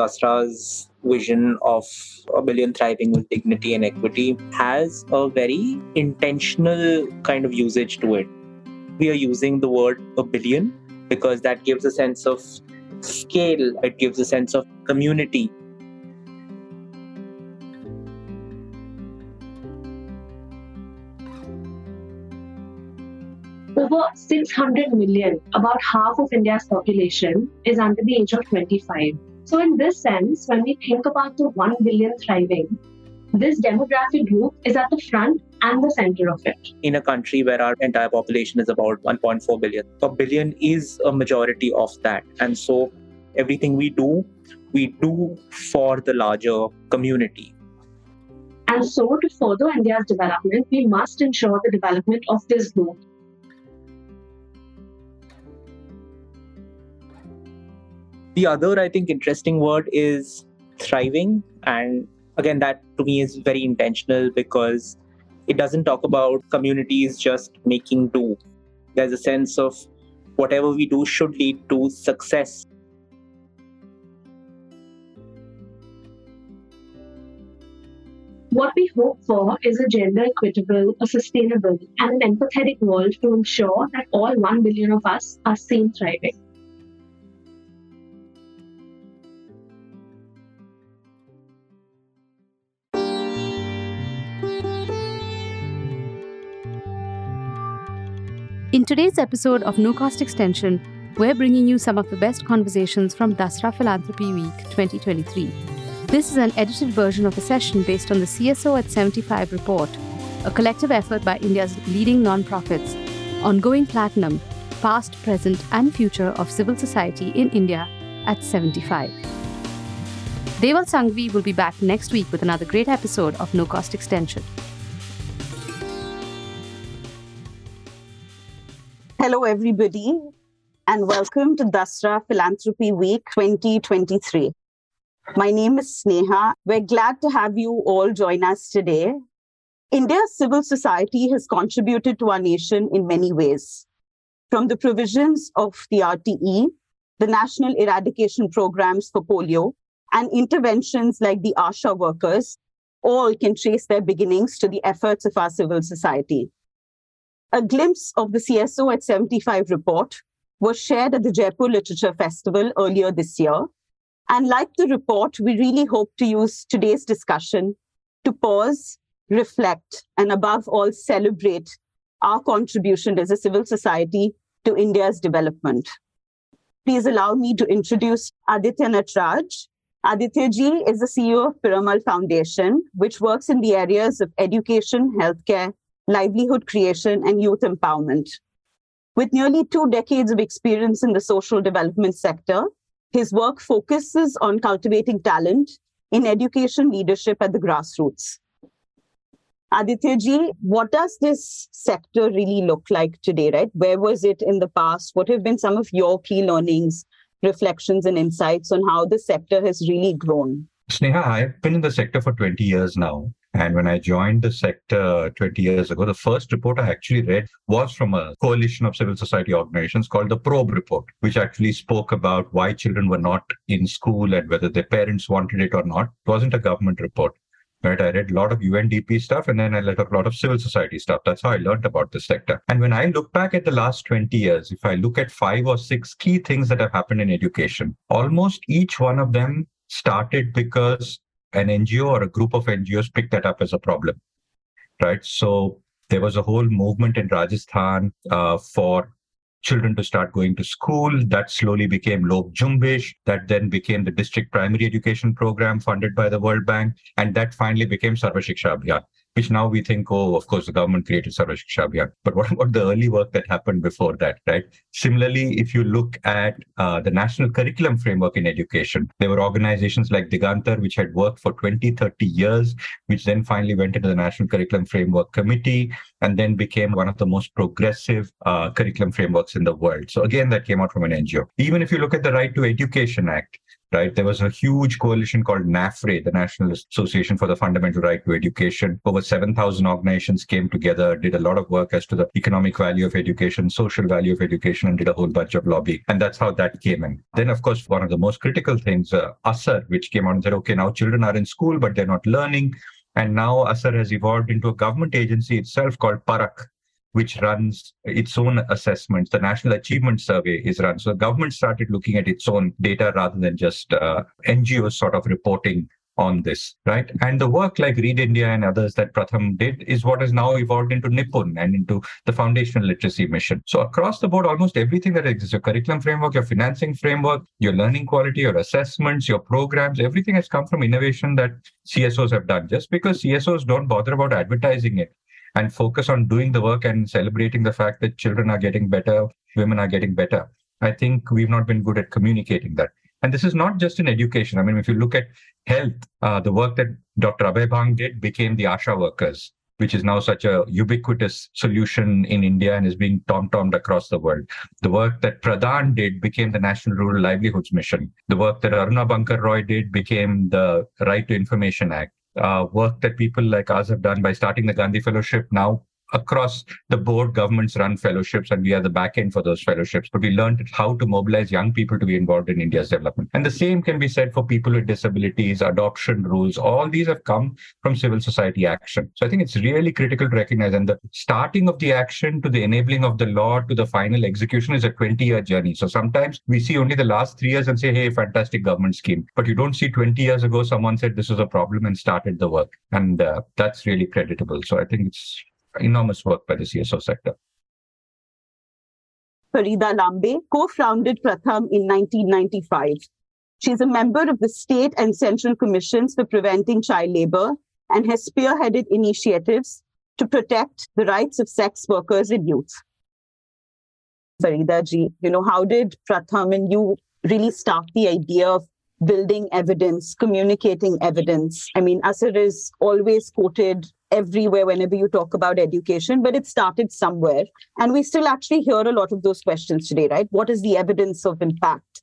Dasra's vision of a billion thriving with dignity and equity has a very intentional kind of usage to it. We are using the word a billion because that gives a sense of scale, it gives a sense of community. Over 600 million, about half of India's population, is under the age of 25. So, in this sense, when we think about the 1 billion thriving, this demographic group is at the front and the center of it. In a country where our entire population is about 1.4 billion, a billion is a majority of that. And so, everything we do, we do for the larger community. And so, to further India's development, we must ensure the development of this group The other, I think, interesting word is thriving. And again, that to me is very intentional because it doesn't talk about communities just making do. There's a sense of whatever we do should lead to success. What we hope for is a gender equitable, a sustainable, and an empathetic world to ensure that all 1 billion of us are seen thriving. Today's episode of No Cost Extension, we're bringing you some of the best conversations from Dasra Philanthropy Week 2023. This is an edited version of a session based on the CSO at 75 report, a collective effort by India's leading nonprofits on going platinum, past, present, and future of civil society in India at 75. Deval Sanghavi will be back next week with another great episode of No Cost Extension. Hello, everybody, and welcome to Dasra Philanthropy Week 2023. My name is Sneha. We're glad to have you all join us today. India's civil society has contributed to our nation in many ways. From the provisions of the RTE, the National Eradication Programs for Polio, and interventions like the ASHA workers, all can trace their beginnings to the efforts of our civil society. A glimpse of the CSO at 75 report was shared at the Jaipur Literature Festival earlier this year. And like the report, we really hope to use today's discussion to pause, reflect, and above all, celebrate our contribution as a civil society to India's development. Please allow me to introduce Aditya Natraj. Aditya ji is the CEO of Piramal Foundation, which works in the areas of education, healthcare, livelihood creation, and youth empowerment. With nearly two decades of experience in the social development sector, his work focuses on cultivating talent in education leadership at the grassroots. Aditya ji, what does this sector really look like today, right? Where was it in the past? What have been some of your key learnings, reflections, and insights on how the sector has really grown? Sneha, I've been in the sector for 20 years now. And when I joined the sector 20 years ago, the first report I actually read was from a coalition of civil society organizations called the Probe Report, which actually spoke about why children were not in school and whether their parents wanted it or not. It wasn't a government report. Right, I read a lot of UNDP stuff and then I read a lot of civil society stuff. That's how I learned about the sector. And when I look back at the last 20 years, if I look at five or six key things that have happened in education, almost each one of them started because an NGO or a group of NGOs picked that up as a problem, right? So there was a whole movement in Rajasthan uh, for children to start going to school. That slowly became Lok Jumbish. That then became the district primary education program funded by the World Bank. And that finally became Sarva Shiksha Abhiyan which now we think, oh, of course, the government created Sarva Shiksha Abhiyan. But what about the early work that happened before that, right? Similarly, if you look at uh, the national curriculum framework in education, there were organizations like Digantar, which had worked for 20, 30 years, which then finally went into the National Curriculum Framework Committee and then became one of the most progressive uh, curriculum frameworks in the world. So again, that came out from an NGO. Even if you look at the Right to Education Act, right? There was a huge coalition called NAFRE, the National Association for the Fundamental Right to Education. Over 7,000 organizations came together, did a lot of work as to the economic value of education, social value of education, and did a whole bunch of lobby. And that's how that came in. Then, of course, one of the most critical things, uh, which came out and said, okay, now children are in school, but they're not learning. And now ASER has evolved into a government agency itself called Parakh, which runs its own assessments. The National Achievement Survey is run. So the government started looking at its own data rather than just uh, NGOs sort of reporting on this, right? And the work like Read India and others that Pratham did is what has now evolved into Nipun and into the foundational literacy mission. So across the board, almost everything that exists, your curriculum framework, your financing framework, your learning quality, your assessments, your programs, everything has come from innovation that CSOs have done. Just because CSOs don't bother about advertising it and focus on doing the work and celebrating the fact that children are getting better, women are getting better. I think we've not been good at communicating that. And this is not just in education. I mean, if you look at health, uh, the work that Dr. Abhay Bang did became the ASHA workers, which is now such a ubiquitous solution in India and is being tom-tommed across the world. The work that PRADAN did became the National Rural Livelihoods Mission. The work that Aruna Bankar Roy did became the Right to Information Act uh, work that people like us have done by starting the Gandhi Fellowship. Now across the board governments run fellowships and we are the back end for those fellowships but we learned how to mobilize young people to be involved in india's development. And the same can be said for people with disabilities adoption rules. All these have come from civil society action. So i think it's really critical to recognize and the starting of the action to the enabling of the law to the final execution is a 20 year journey. So sometimes we see only the last 3 years and say hey fantastic government scheme. But you don't see 20 years ago someone said this is a problem and started the work. And uh, that's really creditable. So i think it's enormous work by the CSO sector. Farida Lambe co-founded Pratham in 1995. She's a member of the state and central commissions for preventing child labor and has spearheaded initiatives to protect the rights of sex workers and youth. Farida ji, you know, how did Pratham and you really start the idea of building evidence, communicating evidence? I mean, ASER is always quoted everywhere whenever you talk about education, but it started somewhere. And we still actually hear a lot of those questions today, right? What is the evidence of impact?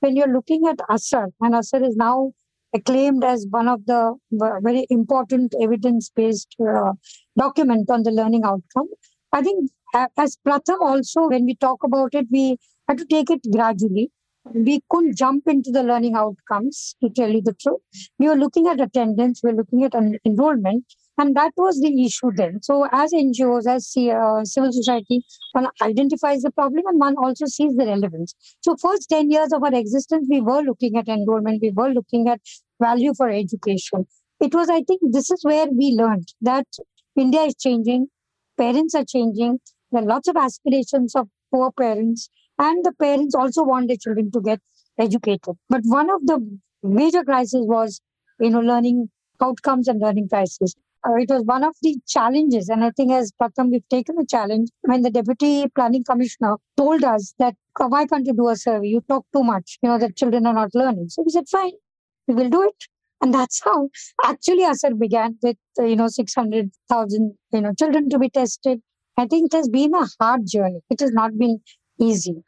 When you're looking at ASER, and ASER is now acclaimed as one of the very important evidence-based uh, document on the learning outcome. I think as Pratham also, when we talk about it, we have to take it gradually we couldn't jump into the learning outcomes to tell you the truth. We were looking at attendance, we were looking at en- enrollment, and that was the issue then. So, as NGOs, as uh, civil society, one identifies the problem and one also sees the relevance. So, first 10 years of our existence, we were looking at enrollment, we were looking at value for education. It was, I think, this is where we learned that India is changing, parents are changing, there are lots of aspirations of poor parents and the parents also want their children to get educated. But one of the major crises was, you know, learning outcomes and learning crisis. Uh, it was one of the challenges, and I think as Pratham, we've taken the challenge when the deputy planning commissioner told us that oh, why can't you do a survey? You talk too much, you know, that children are not learning. So we said, fine, we will do it. And that's how actually ASER began with, uh, you know, 600,000, you know, children to be tested. I think it has been a hard journey. It has not been easy.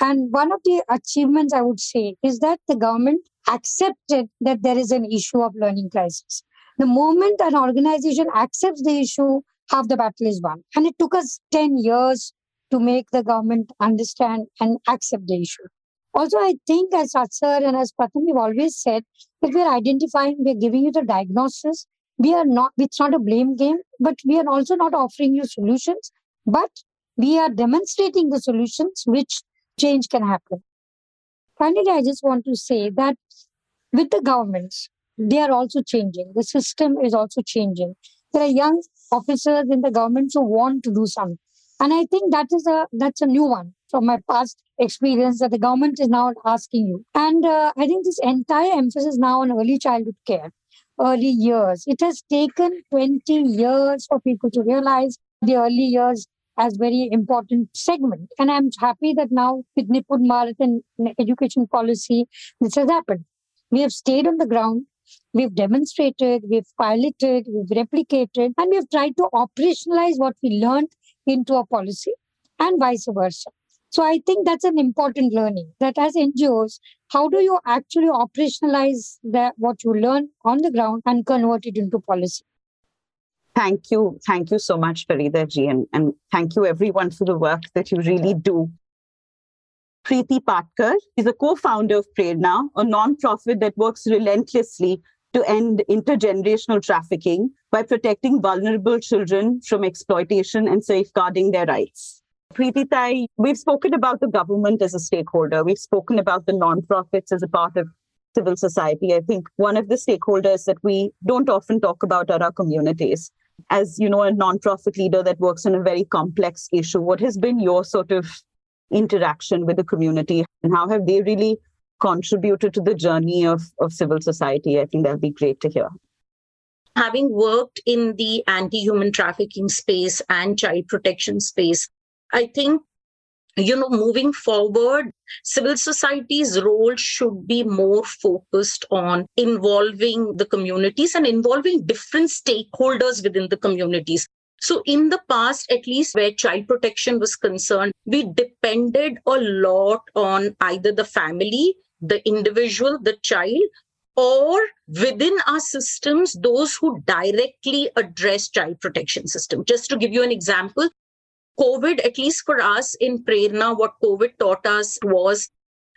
And one of the achievements I would say is that the government accepted that there is an issue of learning crisis. The moment an organization accepts the issue, half the battle is won. And it took us 10 years to make the government understand and accept the issue. Also, I think as ASER and as Pratham, we've always said that we're identifying, we're giving you the diagnosis. We are not, it's not a blame game, but we are also not offering you solutions. But we are demonstrating the solutions which change can happen. Finally, I just want to say that with the governments, they are also changing. The system is also changing. There are young officers in the government who want to do something. And I think that is a that's a new one from my past experience that the government is now asking you. And uh, I think this entire emphasis now on early childhood care, early years. It has taken 20 years for people to realize the early years as very important segment. And I'm happy that now with Nipun Bharat and education policy, this has happened. We have stayed on the ground. We've demonstrated, we've piloted, we've replicated, and we've tried to operationalize what we learned into a policy and vice versa. So I think that's an important learning that as NGOs, how do you actually operationalize that what you learn on the ground and convert it into policy? Thank you. Thank you so much, Farida ji, and, and thank you everyone for the work that you really do. Priti Patkar is a co-founder of Prerana, a non-profit that works relentlessly to end intergenerational trafficking by protecting vulnerable children from exploitation and safeguarding their rights. Preeti Tai, we've spoken about the government as a stakeholder. We've spoken about the non-profits as a part of civil society. I think one of the stakeholders that we don't often talk about are our communities. As you know, a non-profit leader that works on a very complex issue, what has been your sort of interaction with the community and how have they really contributed to the journey of, of civil society? I think that'd be great to hear having worked in the anti human trafficking space and child protection space, I think you know moving forward civil society's role should be more focused on involving the communities and involving different stakeholders within the communities. So in the past at least where child protection was concerned we depended a lot on either the family the individual the child or within our systems those who directly address child protection system. Just to give you an example COVID, at least for us in Prerana, what COVID taught us was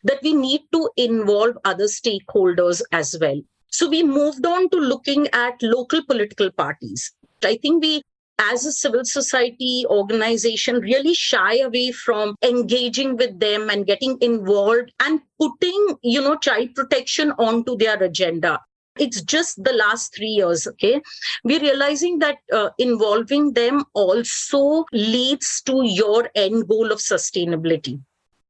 that we need to involve other stakeholders as well. So we moved on to looking at local political parties. I think we, as a civil society organization, really shy away from engaging with them and getting involved and putting, you know, child protection onto their agenda it's just the last three years okay? We're realizing that uh, involving them also leads to your end goal of sustainability.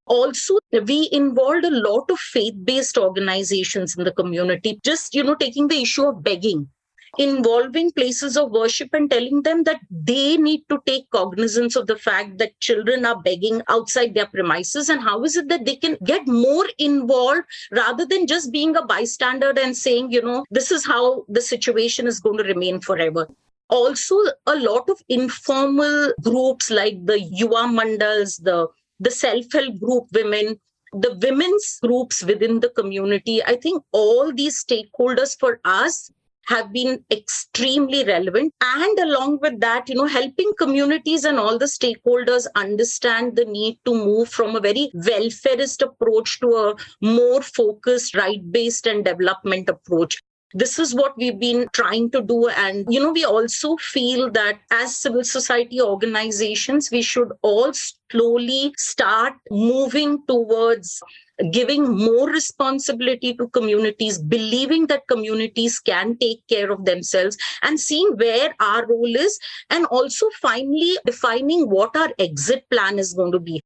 Also we involved a lot of faith based organizations in the community just you know taking the issue of begging involving places of worship and telling them that they need to take cognizance of the fact that children are begging outside their premises and how is it that they can get more involved rather than just being a bystander and saying you know this is how the situation is going to remain forever. Also a lot of informal groups like the yuva mandals the the self-help group women the women's groups within the community i think all these stakeholders for us have been extremely relevant. And along with that you know helping communities and all the stakeholders understand the need to move from a very welfareist approach to a more focused right based and development approach. This is what we've been trying to do. And you know we also feel that as civil society organizations we should all slowly start moving towards giving more responsibility to communities, believing that communities can take care of themselves, and seeing where our role is, and also finally defining what our exit plan is going to be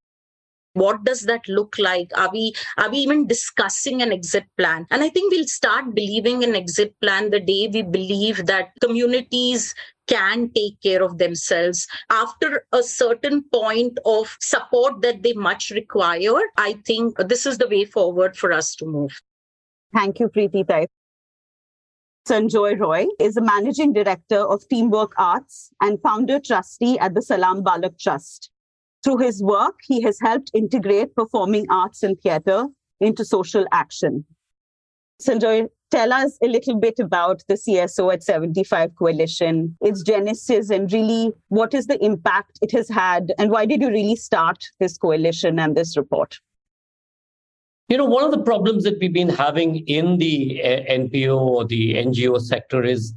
what does that look like? Are we are we even discussing an exit plan? And i think we'll start believing an exit plan the day we believe that communities can take care of themselves. After a certain point of support that they much require i think this is the way forward for us to move. Thank you preeti Sanjoy Roy is a managing director of Teamwork Arts and founder trustee at the Salaam Baalak Trust. Through his work, he has helped integrate performing arts and theatre into social action. Sanjoy, tell us a little bit about the CSO at 75 Coalition, its genesis, and really what is the impact it has had, and why did you really start this coalition and this report? You know, one of the problems that we've been having in the uh, NPO or the NGO sector is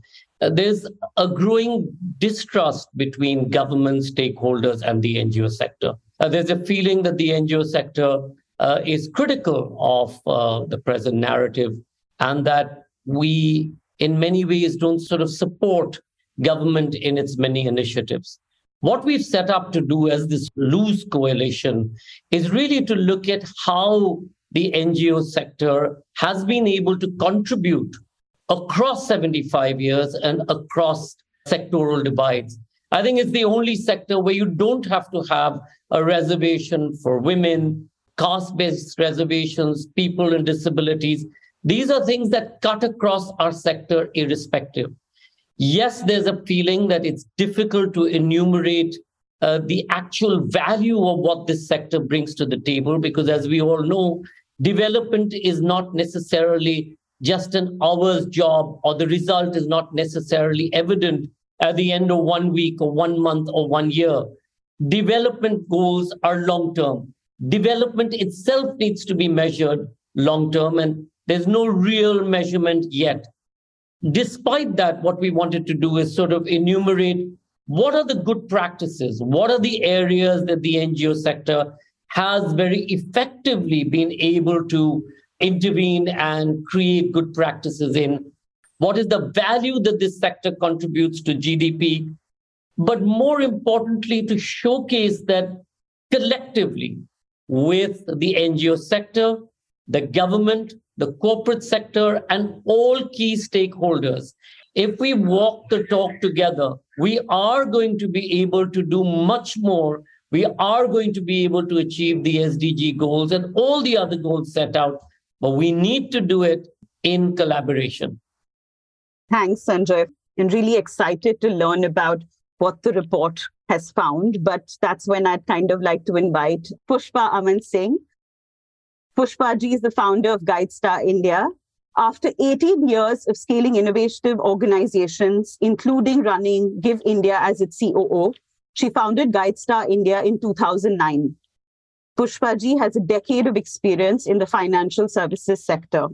there's a growing distrust between government stakeholders and the NGO sector. Uh, there's a feeling that the NGO sector uh, is critical of uh, the present narrative and that we, in many ways, don't sort of support government in its many initiatives. What we've set up to do as this loose coalition is really to look at how the NGO sector has been able to contribute across 75 years and across sectoral divides. I think it's the only sector where you don't have to have a reservation for women, caste based reservations, people with disabilities. These are things that cut across our sector irrespective. Yes, there's a feeling that it's difficult to enumerate uh, the actual value of what this sector brings to the table. Because as we all know, development is not necessarily just an hour's job, or the result is not necessarily evident at the end of one week or one month or one year. Development goals are long term. Development itself needs to be measured long term, and there's no real measurement yet. Despite that, what we wanted to do is sort of enumerate what are the good practices? What are the areas that the NGO sector has very effectively been able to intervene and create good practices in? What is the value that this sector contributes to GDP? But more importantly, to showcase that collectively with the NGO sector, the government, the corporate sector, and all key stakeholders, if we walk the talk together, we are going to be able to do much more. We are going to be able to achieve the SDG goals and all the other goals set out, but we need to do it in collaboration. Thanks, Sanjay. And really excited to learn about what the report has found. But that's when I'd kind of like to invite Pushpa Aman Singh. Pushpa ji is the founder of GuideStar India, after 18 years of scaling innovative organizations, including running Give India as its COO, she founded GuideStar India in 2009. Pushpaji has a decade of experience in the financial services sector.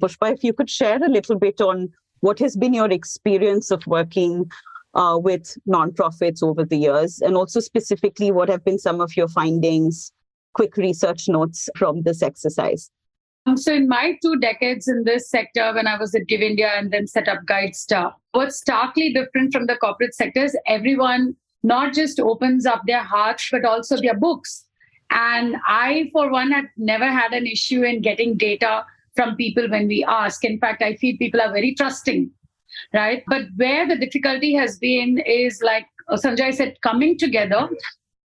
Pushpa, if you could share a little bit on what has been your experience of working uh, with nonprofits over the years, and also specifically what have been some of your findings, quick research notes from this exercise. Um, so, in my two decades in this sector, when I was at Give India and then set up GuideStar, what's starkly different from the corporate sector is everyone not just opens up their hearts, but also their books. And I, for one, have never had an issue in getting data from people when we ask. In fact, I feel people are very trusting, right? But where the difficulty has been is like Sanjay said, coming together,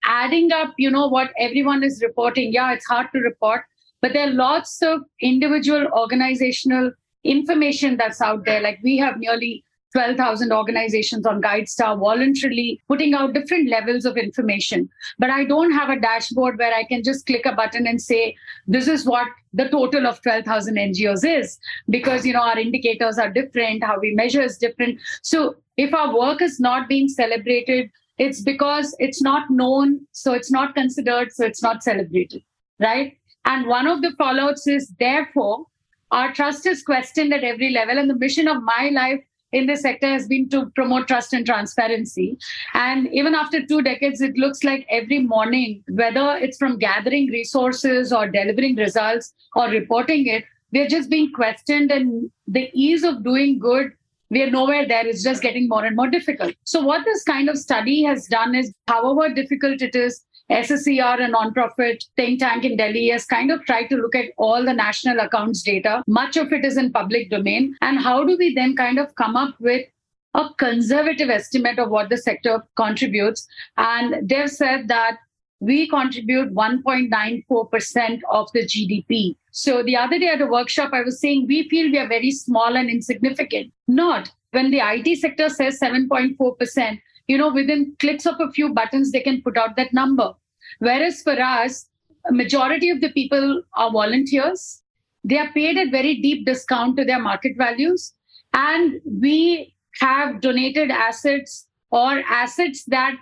adding up, you know, what everyone is reporting. Yeah, it's hard to report, but there are lots of individual organizational information that's out there. Like we have nearly 12,000 organizations on GuideStar voluntarily putting out different levels of information. But I don't have a dashboard where I can just click a button and say, this is what the total of 12,000 NGOs is, because, you know, our indicators are different, how we measure is different. So if our work is not being celebrated, it's because it's not known, so it's not considered, so it's not celebrated, right? And one of the fallouts is therefore, our trust is questioned at every level. And the mission of my life in this sector has been to promote trust and transparency. And even after two decades, it looks like every morning, whether it's from gathering resources or delivering results or reporting it, we're just being questioned. And the ease of doing good, we're nowhere there. It's just getting more and more difficult. So, what this kind of study has done is, however difficult it is, SSCR, a nonprofit think tank in Delhi, has kind of tried to look at all the national accounts data. Much of it is in public domain. And how do we then kind of come up with a conservative estimate of what the sector contributes? And they've said that we contribute 1.94% of the GDP. So the other day at a workshop, I was saying we feel we are very small and insignificant. Not. When the IT sector says 7.4%, you know, within clicks of a few buttons, they can put out that number. Whereas for us, a majority of the people are volunteers. They are paid at very deep discount to their market values. And we have donated assets or assets that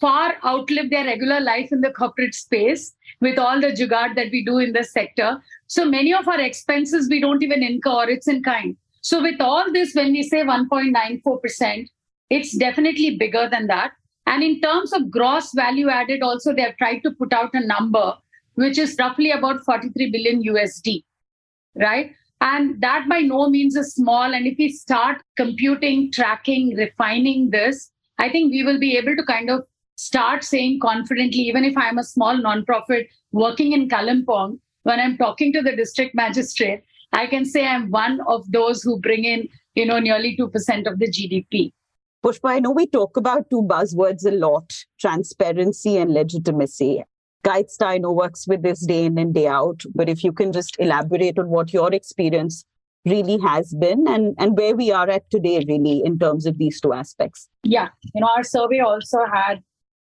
far outlive their regular life in the corporate space with all the jugaad that we do in the sector. So many of our expenses we don't even incur, it's in kind. So with all this, when we say 1.94%, it's definitely bigger than that. And in terms of gross value added, also, they have tried to put out a number which is roughly about 43 billion USD, right? And that by no means is small. And if we start computing, tracking, refining this, I think we will be able to kind of start saying confidently, even if I'm a small nonprofit working in Kalimpong, when I'm talking to the district magistrate, I can say I'm one of those who bring in, you know, nearly 2% of the GDP. Pushpa, I know we talk about two buzzwords a lot transparency and legitimacy. GuideStar, I know, works with this day in and day out. But if you can just elaborate on what your experience really has been and, and where we are at today, really, in terms of these two aspects. Yeah. You know, our survey also had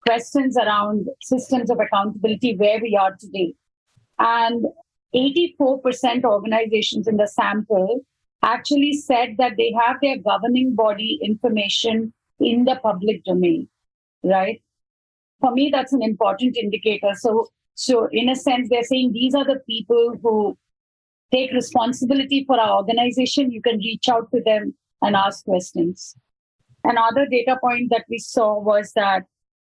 questions around systems of accountability where we are today. And 84% organizations in the sample actually said that they have their governing body information in the public domain, right? For me, that's an important indicator. So, so in a sense, they're saying these are the people who take responsibility for our organization. You can reach out to them and ask questions. Another data point that we saw was that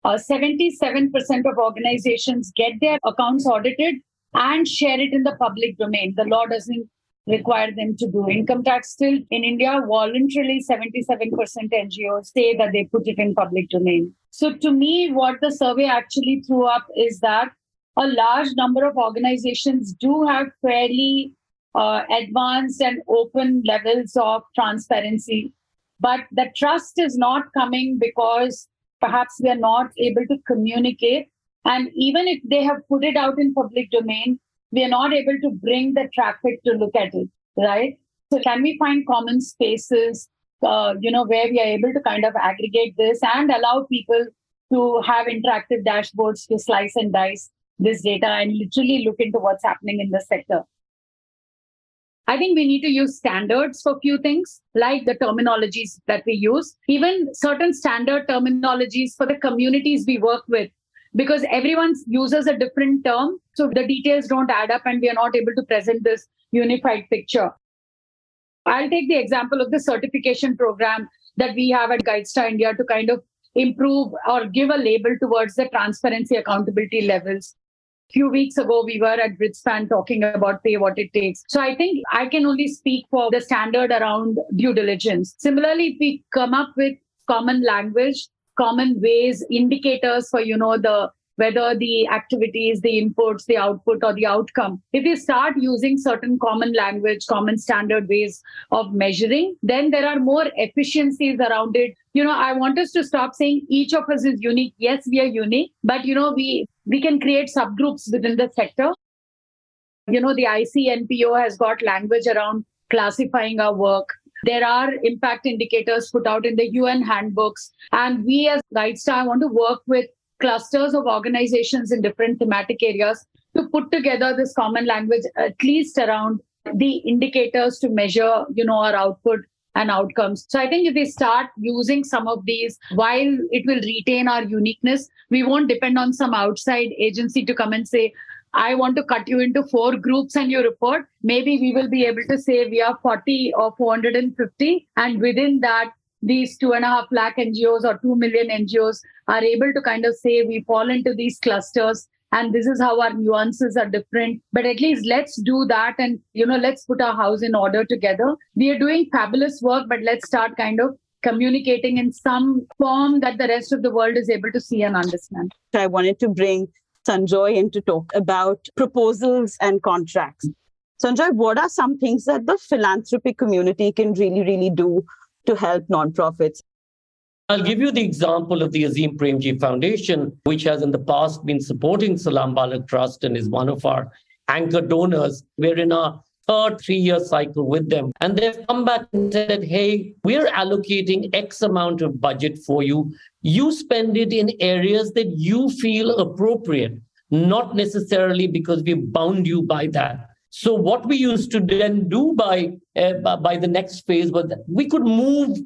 uh, 77% of organizations get their accounts audited and share it in the public domain. The law doesn't require them to do income tax still. In india voluntarily 77% ngos say that they put it in public domain. So to me what the survey actually threw up is that a large number of organizations do have fairly uh, advanced and open levels of transparency but the trust is not coming because perhaps we are not able to communicate. And even if they have put it out in public domain we are not able to bring the traffic to look at it, right? So can we find common spaces, uh, you know, where we are able to kind of aggregate this and allow people to have interactive dashboards to slice and dice this data and literally look into what's happening in the sector. I think we need to use standards for few things, like the terminologies that we use, even certain standard terminologies for the communities we work with because everyone uses a different term. So the details don't add up and we are not able to present this unified picture. I'll take the example of the certification program that we have at GuideStar India to kind of improve or give a label towards the transparency accountability levels. A few weeks ago, we were at Bridgespan talking about pay what it takes. So I think I can only speak for the standard around due diligence. Similarly, if we come up with common language common ways, indicators for, you know, the whether the activities, the inputs, the output, or the outcome. If you start using certain common language, common standard ways of measuring, then there are more efficiencies around it. You know, I want us to stop saying each of us is unique. Yes, we are unique, but you know, we we can create subgroups within the sector. You know, the ICNPO has got language around classifying our work there are impact indicators put out in the UN handbooks. And we as GuideStar want to work with clusters of organizations in different thematic areas to put together this common language, at least around the indicators to measure, you know, our output and outcomes. So I think if we start using some of these, while it will retain our uniqueness, we won't depend on some outside agency to come and say, I want to cut you into four groups and you report, maybe we will be able to say we are 40 or 450. And within that, these two and a half lakh NGOs or two million NGOs are able to kind of say we fall into these clusters and this is how our nuances are different. But at least let's do that and you know let's put our house in order together. We are doing fabulous work but let's start kind of communicating in some form that the rest of the world is able to see and understand. I wanted to bring Sanjoy in to talk about proposals and contracts. Sanjoy, what are some things that the philanthropic community can really, really do to help nonprofits? I'll give you the example of the Azim Premji Foundation, which has in the past been supporting Salaam Baalak Trust and is one of our anchor donors. We're in our third three year cycle with them. And they've come back and said, hey, we're allocating X amount of budget for you. You spend it in areas that you feel appropriate, not necessarily because we bound you by that. So what we used to then do by uh, by the next phase was we could move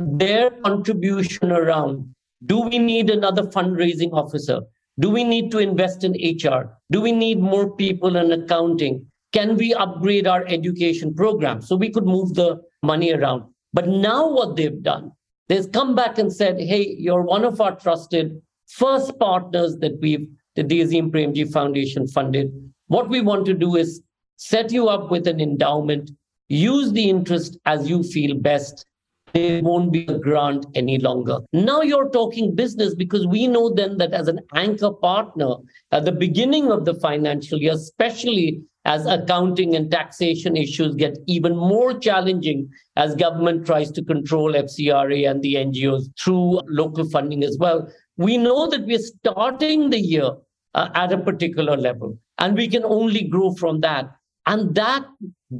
their contribution around. Do we need another fundraising officer? Do we need to invest in HR? Do we need more people in accounting? Can we upgrade our education program? So we could move the money around. But now what they've done They've come back and said, hey, you're one of our trusted first partners that we've, the Azim Premji Foundation funded. What we want to do is set you up with an endowment, use the interest as you feel best. There won't be a grant any longer. Now you're talking business because we know then that as an anchor partner at the beginning of the financial year, especially as accounting and taxation issues get even more challenging as government tries to control FCRA and the NGOs through local funding as well. We know that we're starting the year uh, at a particular level and we can only grow from that. And that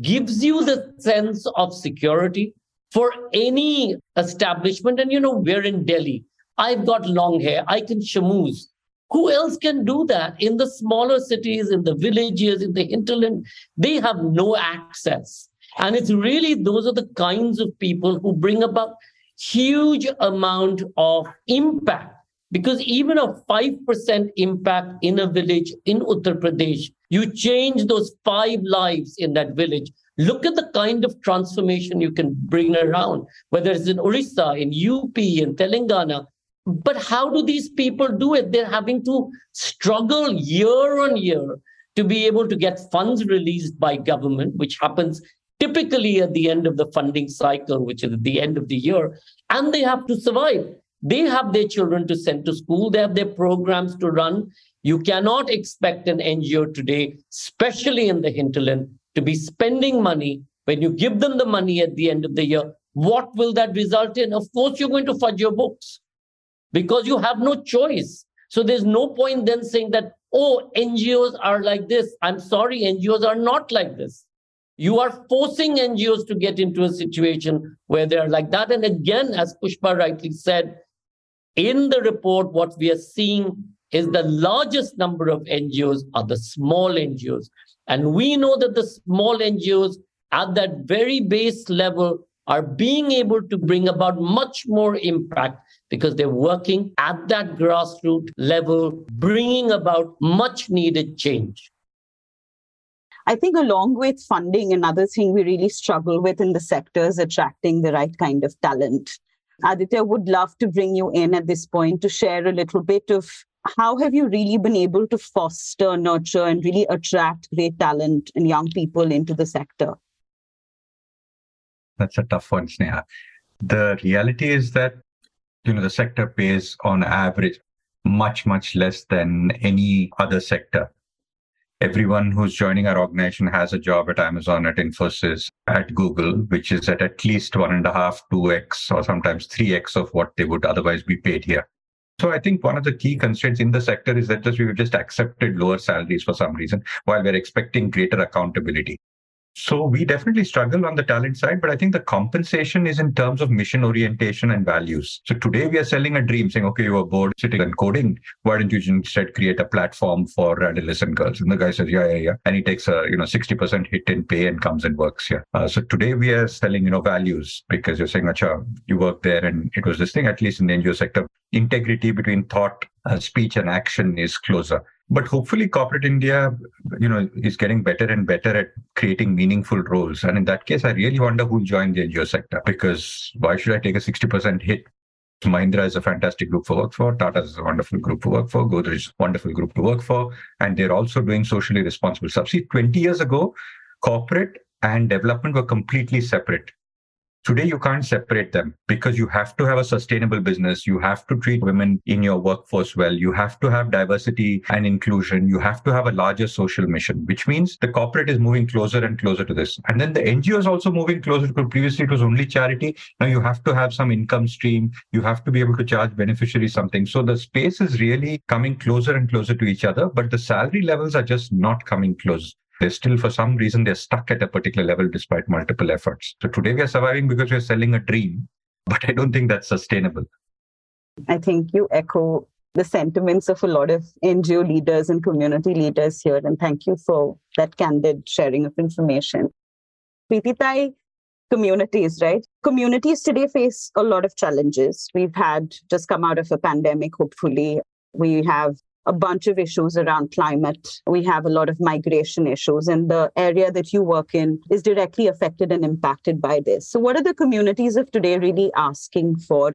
gives you the sense of security for any establishment. And, you know, we're in Delhi. I've got long hair. I can shamoos. Who else can do that? In the smaller cities, in the villages, in the hinterland, they have no access. And it's really those are the kinds of people who bring about huge amount of impact. Because even a 5% impact in a village in Uttar Pradesh, you change those five lives in that village. Look at the kind of transformation you can bring around, whether it's in Orissa, in UP, in Telangana, but how do these people do it? They're having to struggle year on year to be able to get funds released by government, which happens typically at the end of the funding cycle, which is at the end of the year, and they have to survive. They have their children to send to school, they have their programs to run. You cannot expect an NGO today, especially in the hinterland, to be spending money. When you give them the money at the end of the year, what will that result in? Of course, you're going to fudge your books because you have no choice. So there's no point then saying that, oh, NGOs are like this. I'm sorry, NGOs are not like this. You are forcing NGOs to get into a situation where they're like that. And again, as Pushpa rightly said, in the report, what we are seeing is the largest number of NGOs are the small NGOs. And we know that the small NGOs at that very base level are being able to bring about much more impact because they're working at that grassroots level, bringing about much needed change. I think, along with funding, another thing we really struggle with in the sector is attracting the right kind of talent. Aditya would love to bring you in at this point to share a little bit of how have you really been able to foster, nurture, and really attract great talent and young people into the sector? That's a tough one, Sneha. The reality is that you know the sector pays on average much much less than any other sector everyone who's joining our organization has a job at amazon at infosys at google which is at at least one and a half two x or sometimes three x of what they would otherwise be paid here so I think one of the key constraints in the sector is that just we've just accepted lower salaries for some reason while we're expecting greater accountability. So we definitely struggle on the talent side, but I think the compensation is in terms of mission orientation and values. So today we are selling a dream saying, okay, you are bored sitting and coding. Why don't you instead create a platform for adolescent girls? And the guy says, yeah, yeah, yeah. And he takes a, you know, 60% hit in pay and comes and works here. Uh, so today we are selling, you know, values because you're saying, Acha, you work there and it was this thing, at least in the NGO sector, integrity between thought, uh, speech and action is closer but hopefully corporate india you know is getting better and better at creating meaningful roles and in that case i really wonder who'll join the ngo sector because why should i take a 60% hit Mahindra is a fantastic group to work for. Tata is a wonderful group to work for. Godrej is a wonderful group to work for. And they're also doing socially responsible stuff. See, 20 years ago, corporate and development were completely separate. Today, you can't separate them because you have to have a sustainable business. You have to treat women in your workforce well. You have to have diversity and inclusion. You have to have a larger social mission, which means the corporate is moving closer and closer to this. And then the NGO is also moving closer because previously it was only charity. Now you have to have some income stream. You have to be able to charge beneficiaries something. So the space is really coming closer and closer to each other, but the salary levels are just not coming close. They're still, for some reason, they're stuck at a particular level despite multiple efforts. So today we are surviving because we're selling a dream, but I don't think that's sustainable. I think you echo the sentiments of a lot of NGO leaders and community leaders here. And thank you for that candid sharing of information. Preetitai, communities, right? Communities today face a lot of challenges. We've had just come out of a pandemic, hopefully. We have a bunch of issues around climate. We have a lot of migration issues, and the area that you work in is directly affected and impacted by this. So, what are the communities of today really asking for?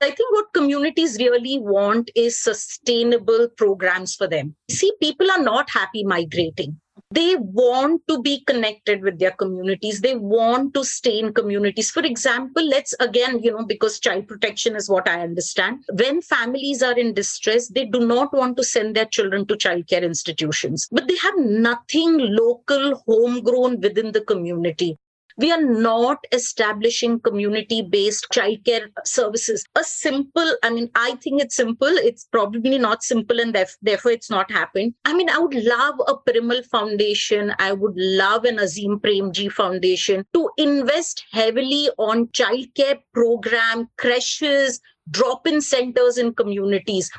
I think what communities really want is sustainable programs for them. See, people are not happy migrating they want to be connected with their communities. They want to stay in communities. For example let's again you know because child protection is what i understand. When families are in distress they do not want to send their children to childcare institutions. But they have nothing local homegrown within the community we are not establishing community based childcare services. A simple, I mean, I think it's simple. It's probably not simple and therefore it's not happened. I mean, I would love a Piramal Foundation. I would love an Azim Premji Foundation to invest heavily on childcare program, creches, drop in centers in communities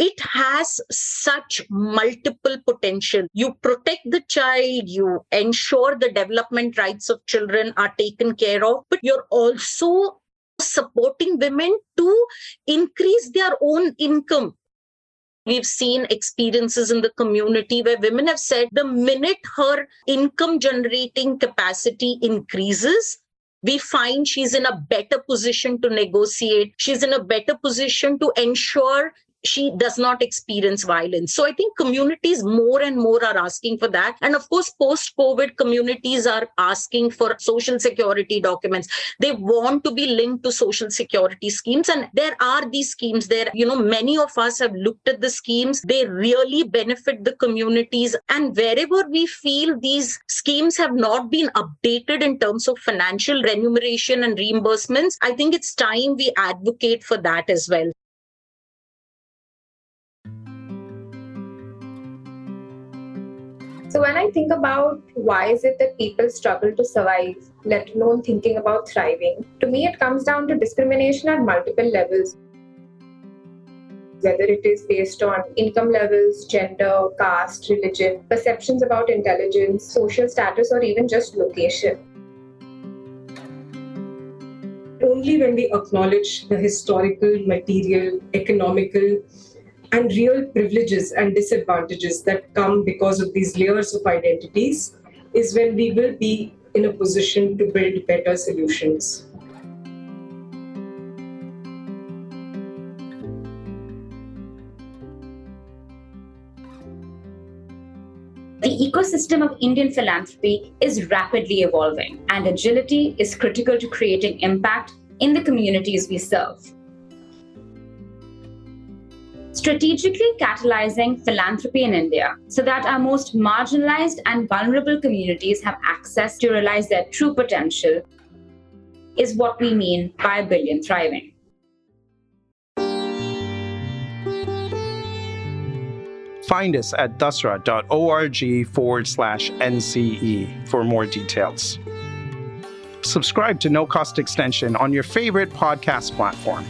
it has such multiple potential. You protect the child, you ensure the development rights of children are taken care of, but you're also supporting women to increase their own income. We've seen experiences in the community where women have said the minute her income generating capacity increases, we find she's in a better position to negotiate. She's in a better position to ensure she does not experience violence. So I think communities more and more are asking for that. And of course, post COVID, communities are asking for social security documents. They want to be linked to social security schemes. And there are these schemes there. You know, many of us have looked at the schemes. They really benefit the communities. And wherever we feel these schemes have not been updated in terms of financial remuneration and reimbursements, I think it's time we advocate for that as well. So when I think about why is it that people struggle to survive, let alone thinking about thriving, to me it comes down to discrimination at multiple levels. Whether it is based on income levels, gender, caste, religion, perceptions about intelligence, social status, or even just location. Only when we acknowledge the historical, material, economical, and real privileges and disadvantages that come because of these layers of identities is when we will be in a position to build better solutions. The ecosystem of Indian philanthropy is rapidly evolving, and agility is critical to creating impact in the communities we serve strategically catalyzing philanthropy in India so that our most marginalized and vulnerable communities have access to realize their true potential is what we mean by a billion thriving. Find us at dasra.org forward slash NCE for more details. Subscribe to No Cost Extension on your favorite podcast platform